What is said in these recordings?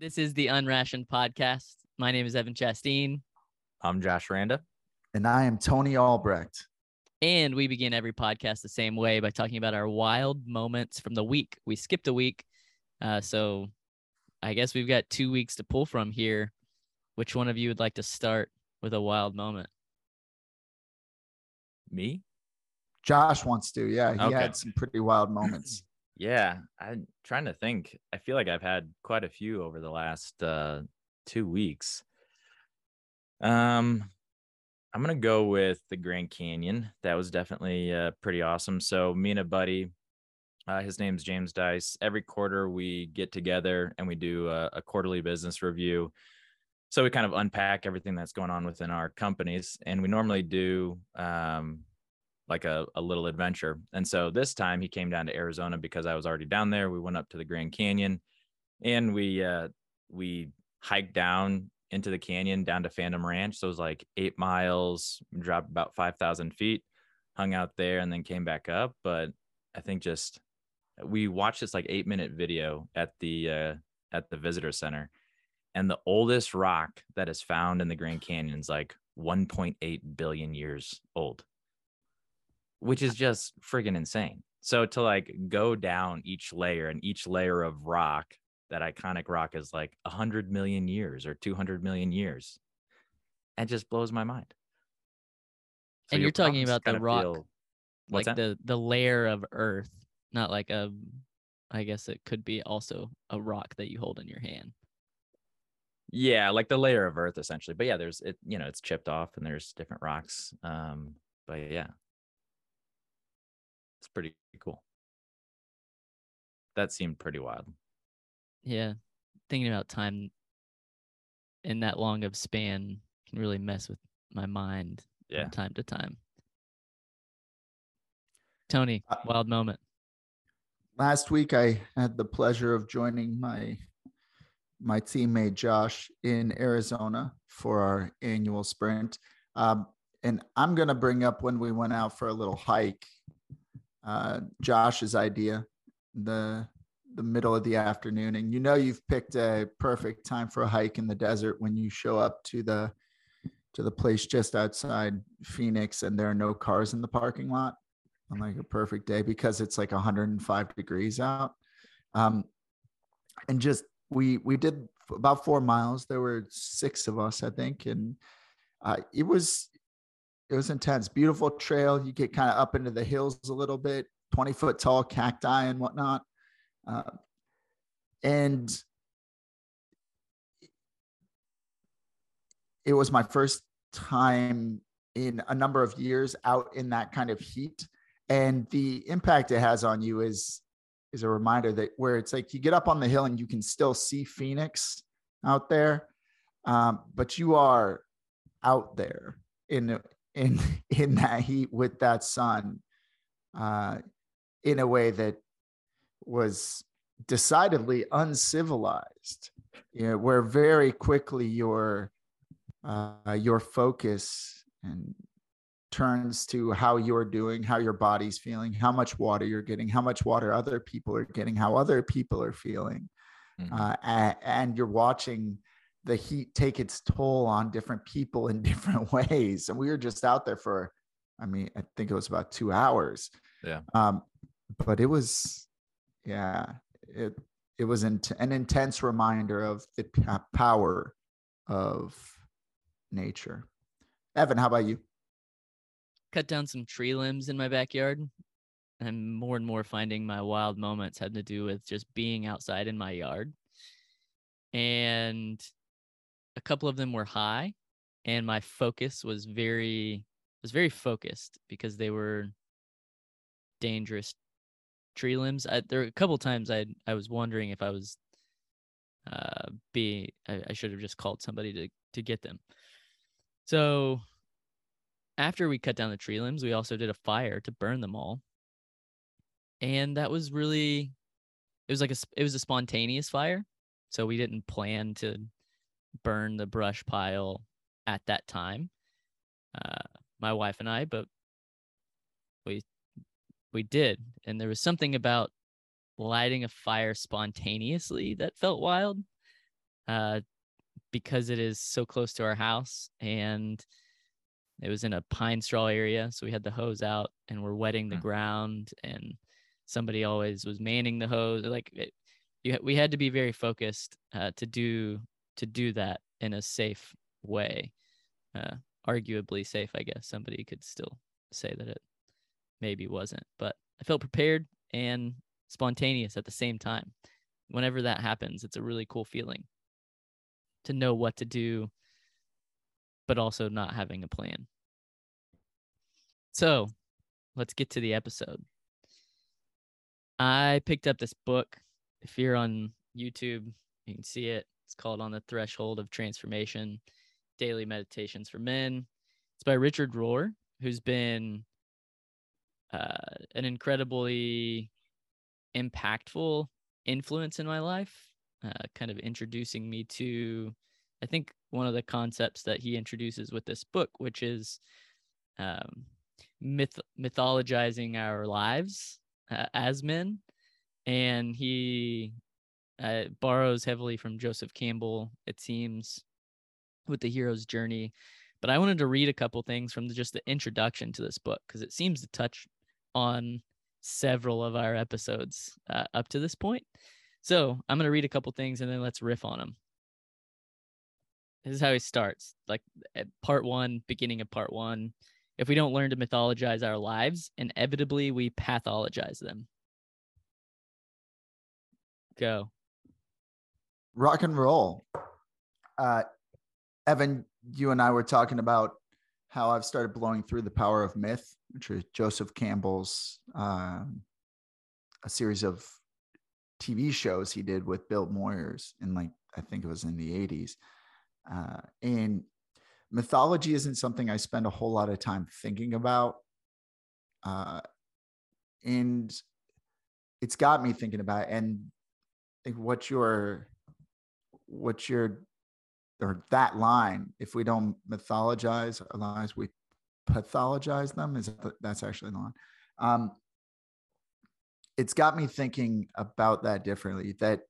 This is the Unrationed Podcast. My name is Evan Chasteen, I'm Josh Randa. And I am Tony Albrecht. and we begin every podcast the same way by talking about our wild moments from the week. We skipped a week, uh, so I guess we've got two weeks to pull from here. Which one of you would like to start with a wild moment? Me? Josh wants to. Yeah, he Okay. had some pretty wild moments. Yeah, I'm trying to think. I feel like I've had quite a few over the last uh, two weeks. Um, I'm gonna go with the Grand Canyon. That was definitely uh, pretty awesome. So me and a buddy, uh, his name's James Dice. Every quarter we get together and we do a, a quarterly business review. So we kind of unpack everything that's going on within our companies, and we normally do um, like a, a little adventure. And so this time he came down to Arizona because I was already down there. We went up to the Grand Canyon and we uh we hiked down into the canyon down to Phantom Ranch. So it was like eight miles, dropped about five thousand feet, hung out there and then came back up. But I think just we watched this like eight minute video at the uh at the visitor center. And the oldest rock that is found in the Grand Canyon is like 1.8 billion years old which is just friggin' insane. So to like go down each layer and each layer of rock, that iconic rock is like 100 million years or 200 million years. It just blows my mind. So And you're talking about the rock, feel- like that? the the layer of Earth, not like a. I guess it could be also a rock that you hold in your hand. yeah, like the layer of earth essentially. But yeah, there's it, you know, it's chipped off and there's different rocks. Um, but yeah. It's pretty cool. That seemed pretty wild. Yeah, thinking about time in that long of span can really mess with my mind Yeah. from time to time. Tony, Uh, wild moment. Last week, I had the pleasure of joining my my teammate Josh in Arizona for our annual sprint. Um, and I'm going to bring up when we went out for a little hike, uh, Josh's idea, the the middle of the afternoon. And you know you've picked a perfect time for a hike in the desert when you show up to the to the place just outside Phoenix and there are no cars in the parking lot on like a perfect day because it's like 105 degrees out. Um, and just we we did about four miles. There were six of us, I think, and uh, it was it was intense. Beautiful trail. You get kind of up into the hills a little bit. 20 foot tall cacti and whatnot. Uh, and it was my first time in a number of years out in that kind of heat and the impact it has on you is is a reminder that where it's like you get up on the hill and you can still see phoenix out there um, but you are out there in in in that heat with that sun uh, in a way that was decidedly uncivilized you know, where very quickly your uh, your focus and turns to how you're doing, how your body's feeling, how much water you're getting, how much water other people are getting, how other people are feeling. Mhm. Uh, and, and you're watching the heat take its toll on different people in different ways. And we were just out there for, I mean, I think it was about two hours. Yeah. Um, but it was, yeah, it, it was int- an intense reminder of the p- power of nature. Evan, how about you? Cut down some tree limbs in my backyard. I'm more and more finding my wild moments had to do with just being outside in my yard. And a couple of them were high, and my focus was very was very focused because they were dangerous tree limbs. I, there were a couple times I I was wondering if I was uh be I, I should have just called somebody to to get them. So after we cut down the tree limbs, we also did a fire to burn them all. And that was really it was like a it was a spontaneous fire. So we didn't plan to burn the brush pile at that time. Uh my wife and I, but we we did. And there was something about lighting a fire spontaneously that felt wild. uh, because it is so close to our house and it was in a pine straw area. So we had the hose out and we're wetting the Hmm. ground and somebody always was manning the hose. Like it, you, we had to be very focused uh, to do to do that in a safe way. Uh, arguably safe, I guess. Somebody could still say that it maybe wasn't, but I felt prepared and spontaneous at the same time. Whenever that happens, it's a really cool feeling to know what to do, but also not having a plan. So let's get to the episode. I picked up this book. If you're on YouTube, you can see it. It's called On the Threshold of Transformation Daily Meditations for Men. It's by Richard Rohr, who's been uh, an incredibly impactful influence in my life, uh, kind of introducing me to, I think, one of the concepts that he introduces with this book, which is um, myth- mythologizing our lives uh, as men. And he uh, borrows heavily from Joseph Campbell, it seems, with the hero's journey. But I wanted to read a couple things from the, just the introduction to this book because it seems to touch on several of our episodes uh, up to this point. So I'm going to read a couple things and then let's riff on them. This is how he starts like part one, beginning of part one. If we don't learn to mythologize our lives, inevitably we pathologize them. Go. Rock and roll. Uh, Evan, you and I were talking about how I've started blowing through the power of myth, which is Joseph Campbell's um, a series of TV shows he did with Bill Moyers in like I think it was in the 80s. Uh, and mythology isn't something I spend a whole lot of time thinking about. Uh, and it's got me thinking about it. and I think what you're what you're or that line if we don't mythologize our lives we pathologize them is that, that's actually the line. Um it's got me thinking about that differently that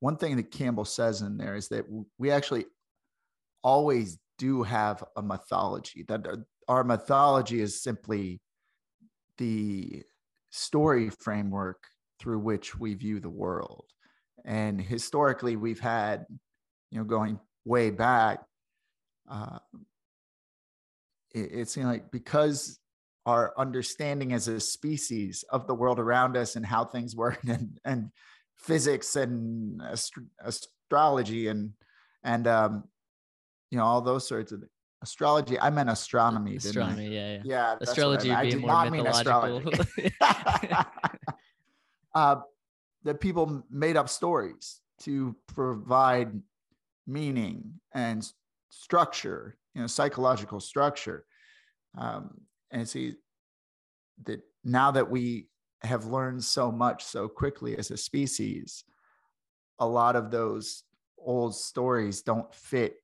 one thing that campbell says in there is that we actually always do have a mythology that our- our mythology is simply the story framework through which we view the world and historically we've had you know going way back uh, it, it seemed like because our understanding as a species of the world around us and how things work and, and physics and astro- astrology and and um, you know all those sorts of astrology i meant astronomy didn't I? Astronomy, yeah, yeah. yeah I Astrology. I being did more not mean astrology. uh, that people made up stories to provide meaning and structure, you know, psychological structure. Um, and see that now that we have learned so much so quickly as a species, a lot of those old stories don't fit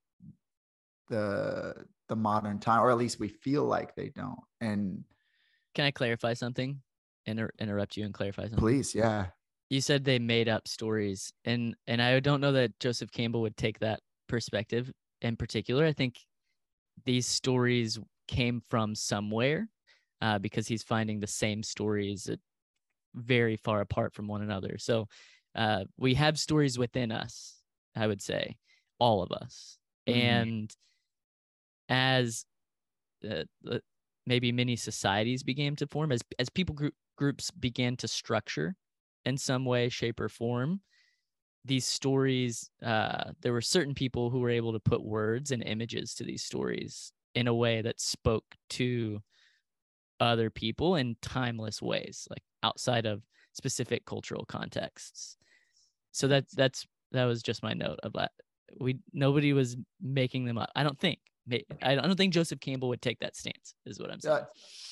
the the modern time, or at least we feel like they don't. And Can I clarify something? Inter- interrupt you and clarify something. please, yeah, You said they made up stories, and and I don't know that Joseph Campbell would take that perspective in particular. I think these stories came from somewhere, uh, because he's finding the same stories very far apart from one another. So, uh, we have stories within us. I would say, all of us, Mhm. and as uh, maybe many societies began to form as as people group, groups began to structure in some way shape or form. These stories uh, there were certain people who were able to put words and images to these stories in a way that spoke to other people in timeless ways like outside of specific cultural contexts. So that's that's that was just my note of that. We nobody was making them up. I don't think i don't think joseph campbell would take that stance is what i'm saying. Uh,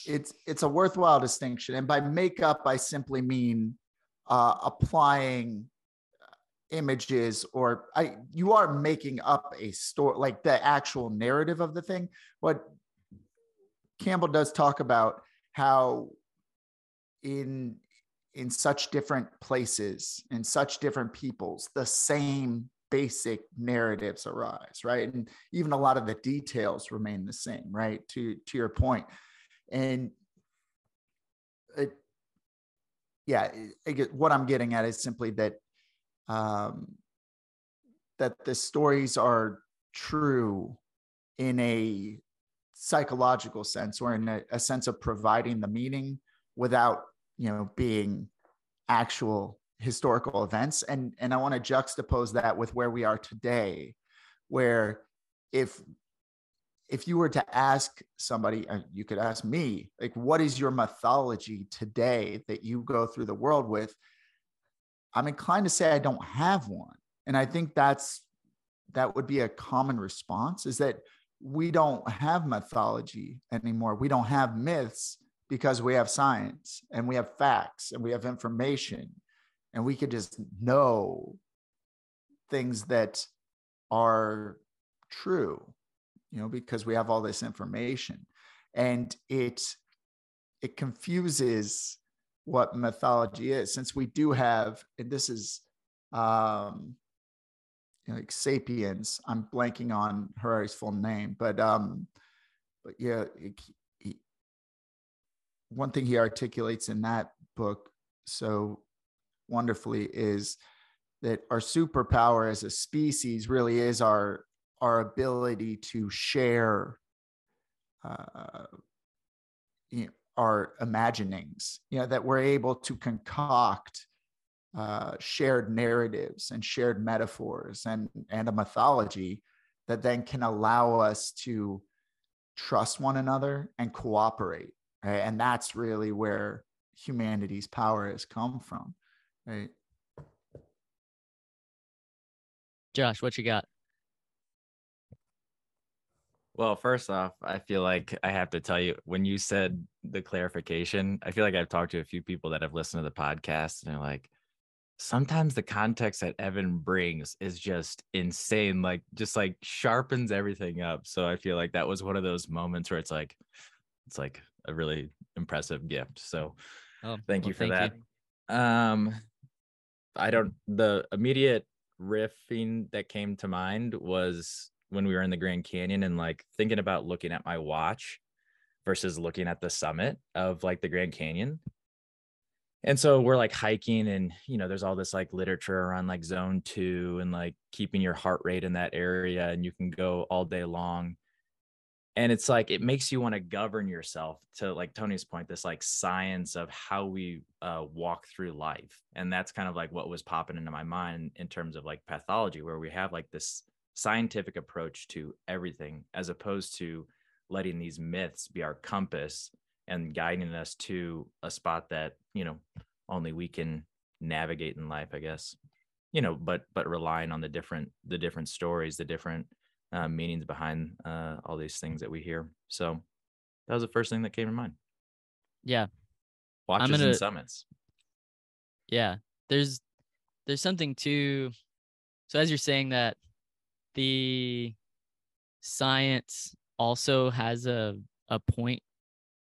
it's it's a worthwhile distinction. And by makeup i simply mean uh, applying images or i you are making up a story like the actual narrative of the thing what campbell does talk about how in in such different places in such different peoples the same basic narratives arise, right? And even a lot of the details remain the same, right? To to your point, and it, yeah, what I'm getting at is simply that um, that the stories are true in a psychological sense or in a, a sense of providing the meaning without you know being actual historical events. And and i want to juxtapose that with where we are today where if if you were to ask somebody uh, you could ask me like what is your mythology today that you go through the world with? I'm inclined to say i don't have one. And i think that's that would be a common response is that we don't have mythology anymore. We don't have myths because we have science and we have facts and we have information and we could just know things that are true you know because we have all this information. And it it confuses what mythology is since we do have and this is um you know, like sapiens i'm blanking on harari's full name but um but yeah he, one thing he articulates in that book so wonderfully is that our superpower as a species really is our our ability to share uh, you know, our imaginings you know that we're able to concoct uh, shared narratives and shared metaphors and and a mythology that then can allow us to trust one another and cooperate right? and that's really where humanity's power has come from right josh what you got well, first off, I feel like I have to tell you when you said the clarification, I feel like I've talked to a few people that have listened to the podcast and they're like, sometimes the context that Evan brings is just insane, like just like sharpens everything up. So I feel like that was one of those moments where it's like, it's like a really impressive gift. So oh, thank well, you for thank that. You. Um, I don't, the immediate riffing that came to mind was when we were in the Grand Canyon and like thinking about looking at my watch versus looking at the summit of like the Grand Canyon. And so we're like hiking and you know there's all this like literature around like zone 2 and like keeping your heart rate in that area and you can go all day long. And it's like it makes you want to govern yourself to like Tony's point this like science of how we uh, walk through life. And that's kind of like what was popping into my mind in terms of like pathology where we have like this scientific approach to everything as opposed to letting these myths be our compass and guiding us to a spot that you know only we can navigate in life i guess. You know but but relying on the different the different stories the different uh, meanings behind uh, all these things that we hear. So that was the first thing that came to mind. Yeah. Watches gonna, and summits. Yeah. There's there's something to so as you're saying that the science also has a a point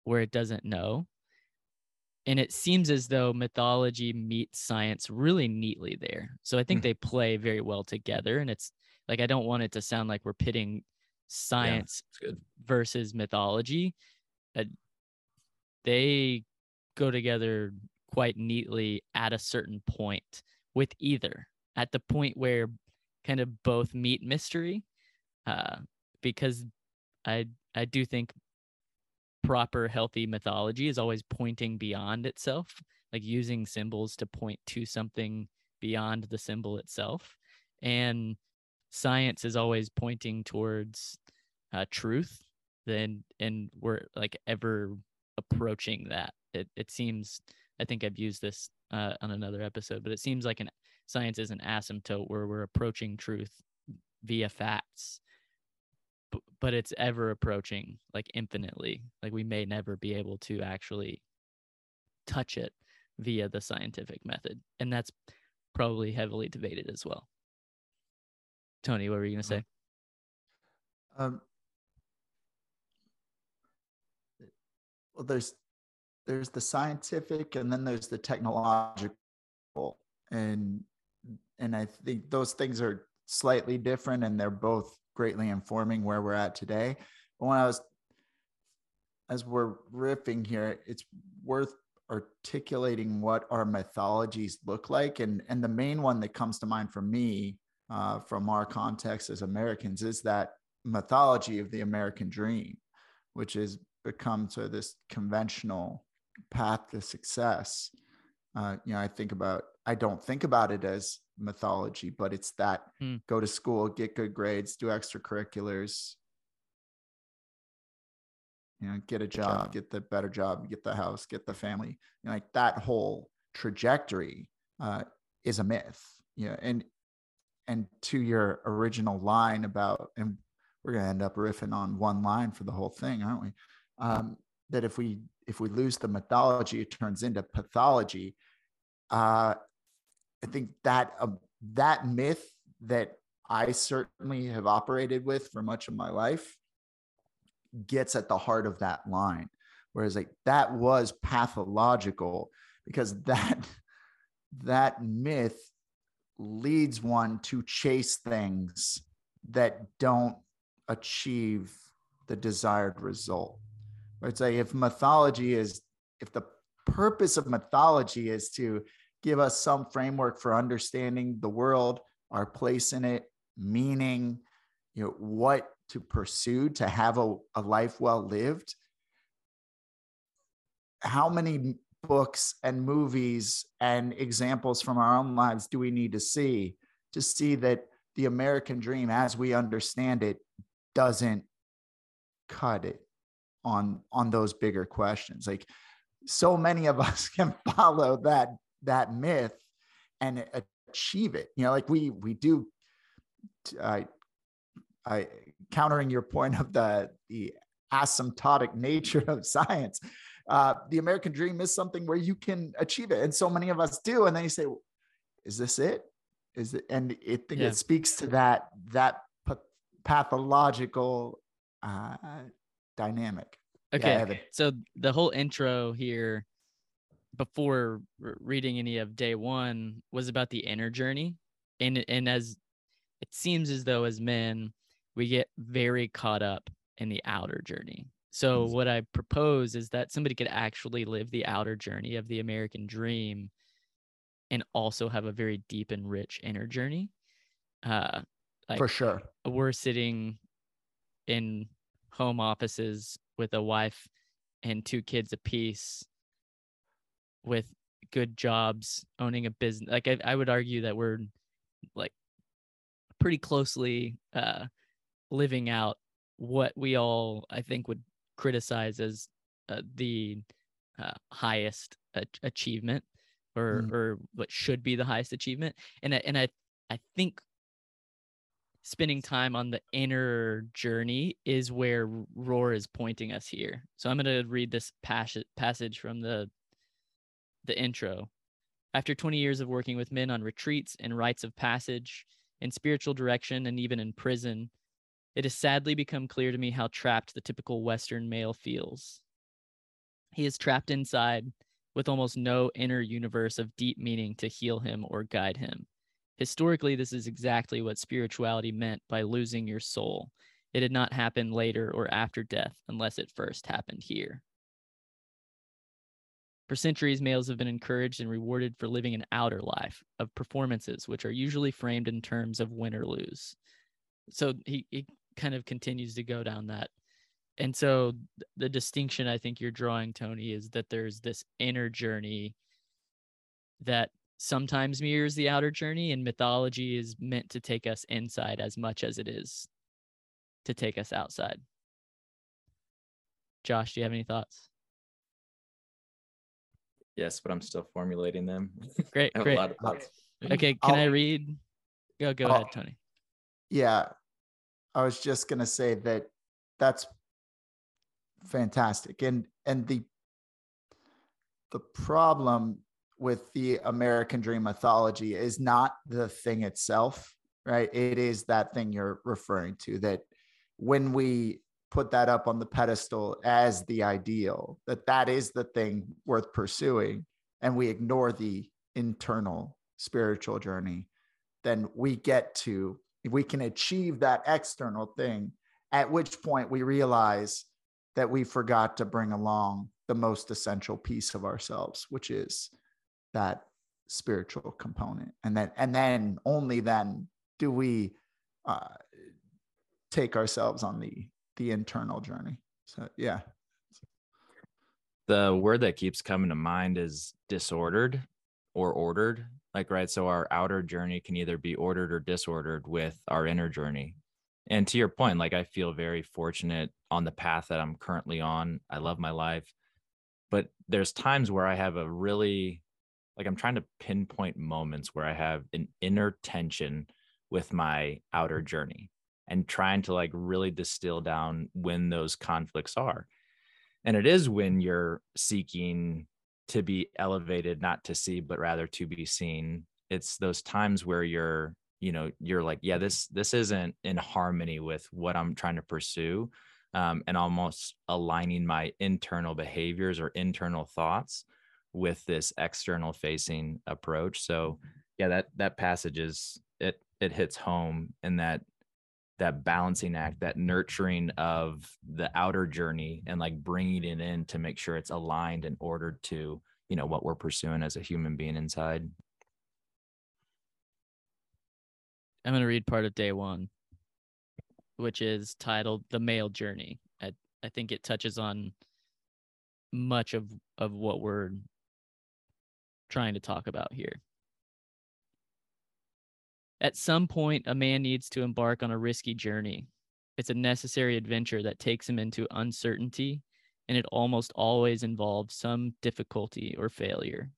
where it doesn't know. And it seems as though mythology meets science really neatly there. So i think mm they play very well together and it's like i don't want it to sound like we're pitting science yeah, versus mythology. Uh, they go together quite neatly at a certain point with either at the point where kind of both meet mystery uh, because I I do think proper healthy mythology is always pointing beyond itself, like using symbols to point to something beyond the symbol itself, and science is always pointing towards uh, truth. Then and we're like ever approaching that. It it seems I think I've used this uh, on another episode, but it seems like an science is an asymptote where we're approaching truth via facts but, but it's ever approaching like infinitely. Like we may never be able to actually touch it via the scientific method and that's probably heavily debated as well. Tony what were you going to say? Um, well there's there's the scientific and then there's the technological and and I think those things are slightly different and they're both greatly informing where we're at today. But when I was, as we're riffing here, it's worth articulating what our mythologies look like. And, and the main one that comes to mind for me uh, from our context as Americans is that mythology of the American dream, which has become sort of this conventional path to success. Uh, you know, I think about, I don't think about it as mythology, but it's that hmm. go to school, get good grades, do extracurriculars, you know, get a job, get the better job, get the house, get the family. You know, like that whole trajectory uh, is a myth. You know, and and to your original line about, and we're gonna end up riffing on one line for the whole thing, aren't we? Um, that if we if we lose the mythology, it turns into pathology. Uh, I think that uh, that myth that I certainly have operated with for much of my life gets at the heart of that line. Whereas like that was pathological because that that myth leads one to chase things that don't achieve the desired result. I'd say if mythology is, if the purpose of mythology is to give us some framework for understanding the world, our place in it, meaning, you know, what to pursue to have a, a life well lived. How many books and movies and examples from our own lives do we need to see to see that the American dream, as we understand it, doesn't cut it on on those bigger questions? Like so many of us can follow that that myth and achieve it. You know, like we we do. I, I countering your point of the the asymptotic nature of science. Uh, the American dream is something where you can achieve it, and so many of us do. And then you say, "Is this it? Is it?" And it think yeah. it speaks to that that pathological uh, dynamic. Okay, yeah, so the whole intro here before reading any of day one was about the inner journey. And and as it seems as though as men we get very caught up in the outer journey. So mm-hmm. what i propose is that somebody could actually live the outer journey of the american dream and also have a very deep and rich inner journey. Uh like for sure. we're sitting in home offices with a wife and two kids apiece with good jobs, owning a business. Like I, I would argue that we're like pretty closely uh, living out what we all I think would criticize as uh, the uh, highest achievement or mm. or what should be the highest achievement and I, and I I think spending time on the inner journey is where Rohr is pointing us here. So I'm going to read this passage passage from the the intro. After 20 years of working with men on retreats and rites of passage, in spiritual direction, and even in prison, it has sadly become clear to me how trapped the typical Western male feels. He is trapped inside with almost no inner universe of deep meaning to heal him or guide him. Historically, this is exactly what spirituality meant by losing your soul. It did not happen later or after death unless it first happened here. For centuries, males have been encouraged and rewarded for living an outer life of performances, which are usually framed in terms of win or lose. So he, he kind of continues to go down that. And so the distinction I think you're drawing, Tony, is that there's this inner journey that sometimes mirrors the outer journey, and mythology is meant to take us inside as much as it is to take us outside. Josh, do you have any thoughts? Yes, but I'm still formulating them. Great, great. Okay, can I'll, i read? Go, go I'll, ahead, Tony. Yeah, I was just gonna say that that's fantastic, and and the the problem with the American Dream mythology is not the thing itself, right? It is that thing you're referring to that when we put that up on the pedestal as the ideal, that that is the thing worth pursuing, and we ignore the internal spiritual journey, then we get to we can achieve that external thing, at which point we realize that we forgot to bring along the most essential piece of ourselves, which is that spiritual component. And then, and then only then do we uh, take ourselves on the the internal journey. So yeah. The word that keeps coming to mind is disordered or ordered. Like right, so our outer journey can either be ordered or disordered with our inner journey. And to your point, like I feel very fortunate on the path that I'm currently on. I love my life. But there's times where I have a really like I'm trying to pinpoint moments where I have an inner tension with my outer journey and trying to like really distill down when those conflicts are. And it is when you're seeking to be elevated, not to see, but rather to be seen. It's those times where you're, you know, you're like, yeah, this this isn't in harmony with what I'm trying to pursue. Um, and almost aligning my internal behaviors or internal thoughts with this external facing approach. So yeah, that that passage is it it hits home in that that balancing act that nurturing of the outer journey and like bringing it in to make sure it's aligned and ordered to you know what we're pursuing as a human being inside. I'm going to read part of day one which is titled the male journey. I, I think it touches on much of of what we're trying to talk about here at some point, a man needs to embark on a risky journey. It's a necessary adventure that takes him into uncertainty, and it almost always involves some difficulty or failure.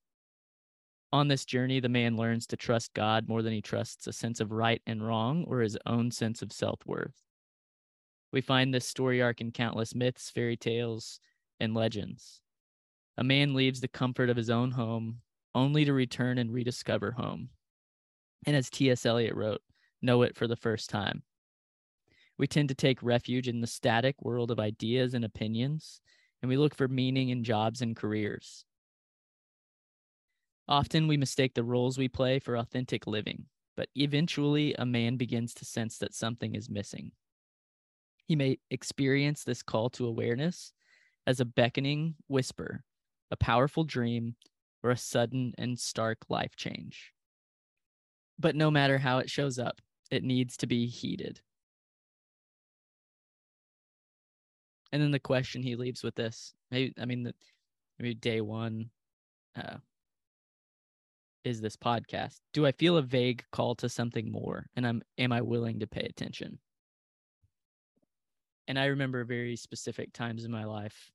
On this journey, the man learns to trust God more than he trusts a sense of right and wrong or his own sense of self worth. We find this story arc in countless myths, fairy tales, and legends. A man leaves the comfort of his own home only to return and rediscover home and as T.S. Eliot wrote, know it for the first time. We tend to take refuge in the static world of ideas and opinions, and we look for meaning in jobs and careers. Often we mistake the roles we play for authentic living, but eventually a man begins to sense that something is missing. He may experience this call to awareness as a beckoning whisper, a powerful dream, or a sudden and stark life change but no matter how it shows up, it needs to be heeded. And then the question he leaves with this, maybe I mean, the, maybe day one, uh, is this podcast? Do I feel a vague call to something more, and I'm am I willing to pay attention? And I remember very specific times in my life,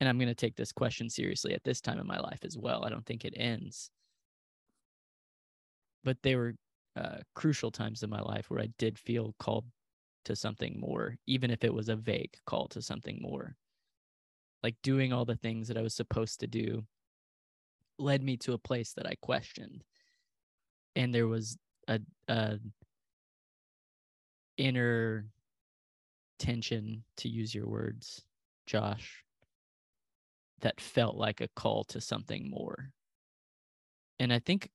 and I'm going to take this question seriously at this time in my life as well. I don't think it ends but they were uh, crucial times in my life where I did feel called to something more, even if it was a vague call to something more. Like doing all the things that I was supposed to do led me to a place that I questioned. And there was a, a inner tension, to use your words, Josh, that felt like a call to something more. And I think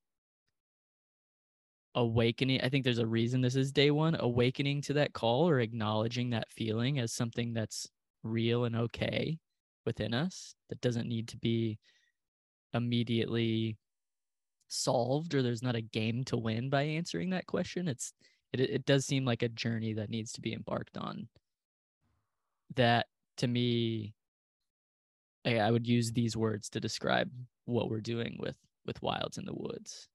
awakening i think there's a reason this is day one awakening to that call or acknowledging that feeling as something that's real and okay within us that doesn't need to be immediately solved or there's not a game to win by answering that question. It's it, it does seem like a journey that needs to be embarked on. That to me I, I would use these words to describe what we're doing with with Wilds and the Woods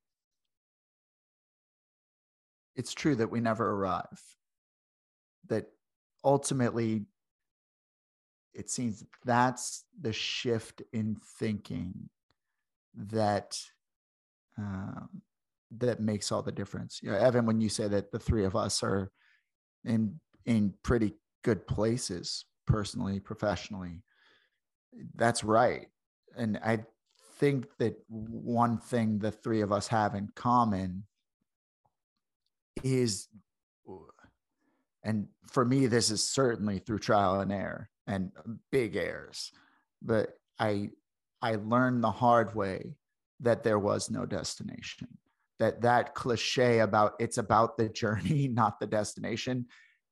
it's true that we never arrive. That ultimately, it seems that's the shift in thinking that um, that makes all the difference. You know, Evan, when you say that the three of us are in in pretty good places personally, professionally, that's right. And I think that one thing the three of us have in common is and for me this is certainly through trial and error and uh, big errors but i i learned the hard way that there was no destination that that cliche about it's about the journey, not the destination,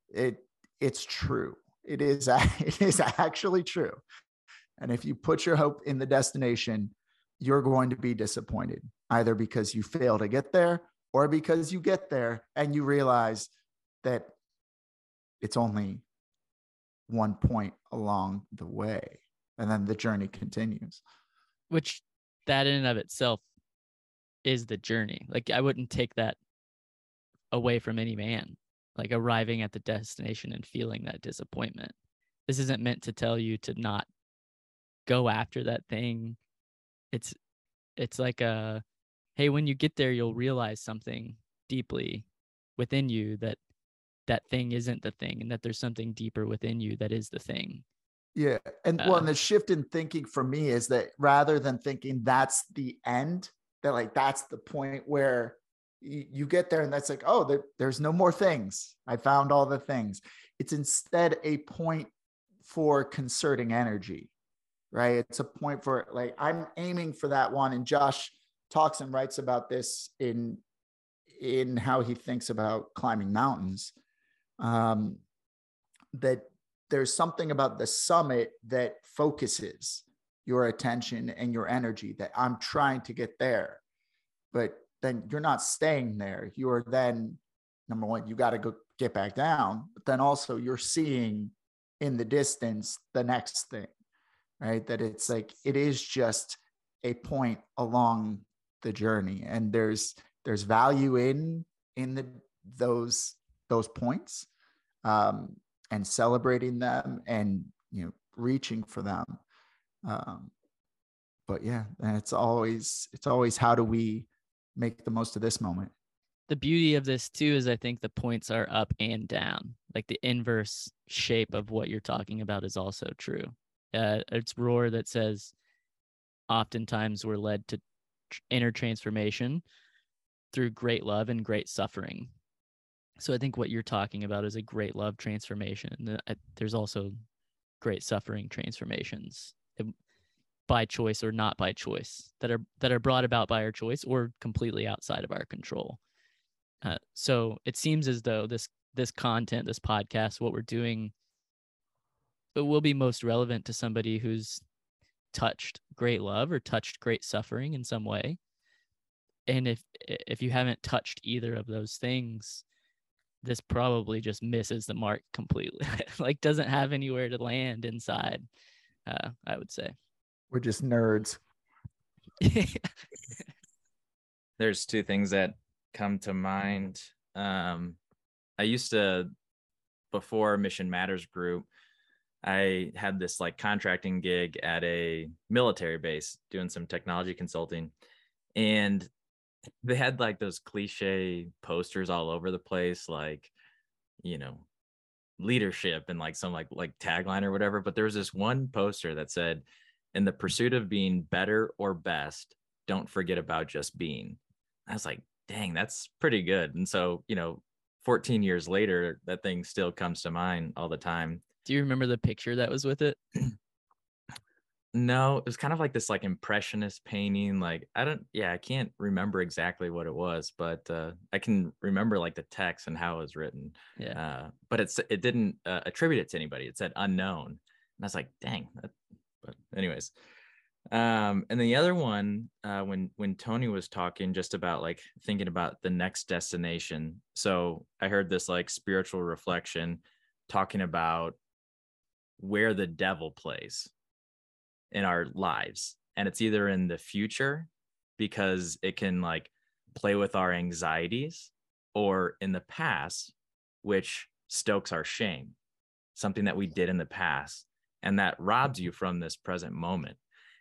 it it's true. It is it is actually true. And if you put your hope in the destination, you're going to be disappointed, either because you fail to get there or because you get there and you realize that it's only one point along the way and then the journey continues. Which that in and of itself is the journey. Like i wouldn't take that away from any man like arriving at the destination and feeling that disappointment. This isn't meant to tell you to not go after that thing. It's it's like a hey when you get there you'll realize something deeply within you that that thing isn't the thing and that there's something deeper within you that is the thing. Yeah and uh, well and the shift in thinking for me is that rather than thinking that's the end that like that's the point where you, you get there and that's like oh there, there's no more things. I found all the things. It's instead a point for concerting energy right? It's a point for like i'm aiming for that one and josh talks and writes about this in in how he thinks about climbing mountains um, that there's something about the summit that focuses your attention and your energy that i'm trying to get there but then you're not staying there. You're then number one you got to go get back down but then also you're seeing in the distance the next thing right? That it's like it is just a point along the journey and there's there's value in in the those those points um, and celebrating them and you know reaching for them. Um, but yeah it's always it's always how do we make the most of this moment. The beauty of this too is i think the points are up and down. Like the inverse shape of what you're talking about is also true. Uh, it's Rohr that says oftentimes we're led to inner transformation through great love and great suffering. So I think what you're talking about is a great love transformation. There's also great suffering transformations um, by choice or not by choice that are that are brought about by our choice or completely outside of our control. Uh, so it seems as though this this content, this podcast, what we're doing, it will be most relevant to somebody who's touched great love or touched great suffering in some way. And if if you haven't touched either of those things this probably just misses the mark completely like doesn't have anywhere to land inside uh, i would say. We're just nerds. There's two things that come to mind. Um i used to before mission matters group I had this like contracting gig at a military base doing some technology consulting. And they had like those cliche posters all over the place, like, you know, leadership and like some like like tagline or whatever. But there was this one poster that said, in the pursuit of being better or best, don't forget about just being. I was like, dang, that's pretty good. And so, you know, 14 years later, that thing still comes to mind all the time. Do you remember the picture that was with it? no, it was kind of like this like impressionist painting. Like I don't, yeah, I can't remember exactly what it was, but uh, I can remember like the text and how it was written. Yeah. Uh, but it's it didn't uh, attribute it to anybody. It said unknown, and I was like, dang. That, but anyways, um, and the other one, uh, when when Tony was talking just about like thinking about the next destination. So I heard this like spiritual reflection talking about where the devil plays in our lives. And it's either in the future because it can like play with our anxieties or in the past, which stokes our shame, something that we did in the past. And that robs you from this present moment.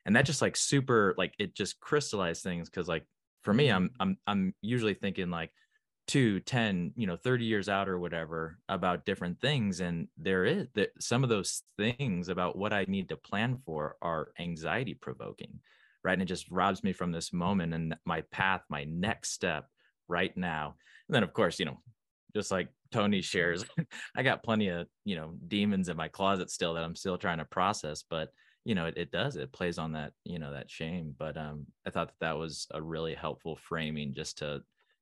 And that just like super, like it just crystallized things. Cause like for me, I'm, I'm, I'm usually thinking like, two 10 you know 30 years out or whatever about different things and there is that some of those things about what i need to plan for are anxiety provoking right? And it just robs me from this moment and my path my next step right now. And then of course you know just like tony shares i got plenty of you know demons in my closet still that i'm still trying to process but you know it, it does it plays on that you know that shame. But um i thought that that was a really helpful framing just to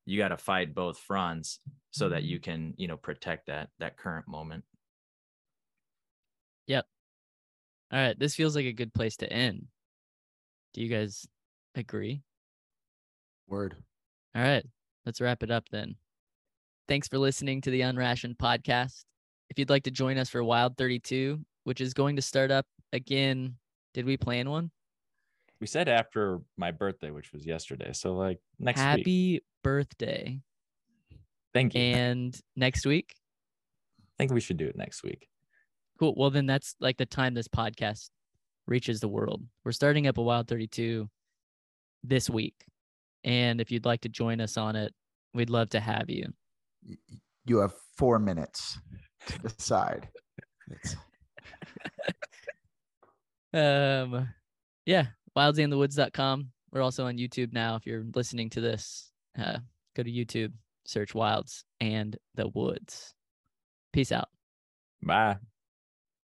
you got to fight both fronts so that mm-hmm. you can you know protect that that current moment Yep. All right, this feels like a good place to end. Do you guys agree? Word. All right, let's wrap it up then. Thanks for listening to the Unrationed podcast. If you'd like to join us for Wild 32, which is going to start up again, did we plan one? We said after my birthday which was yesterday so like next Happy week birthday. thank you And next week? i think we should do it next week Cool. Well, then that's like the time this podcast reaches the world. We're starting up a Wild 32 this week. And if you'd like to join us on it, we'd love to have you. Y- y- You have four minutes to decide. Um, yeah, wildsandthewoods.com. We're also on YouTube now. If you're listening to this, uh, go to YouTube, search Wilds and the Woods. Peace out. bye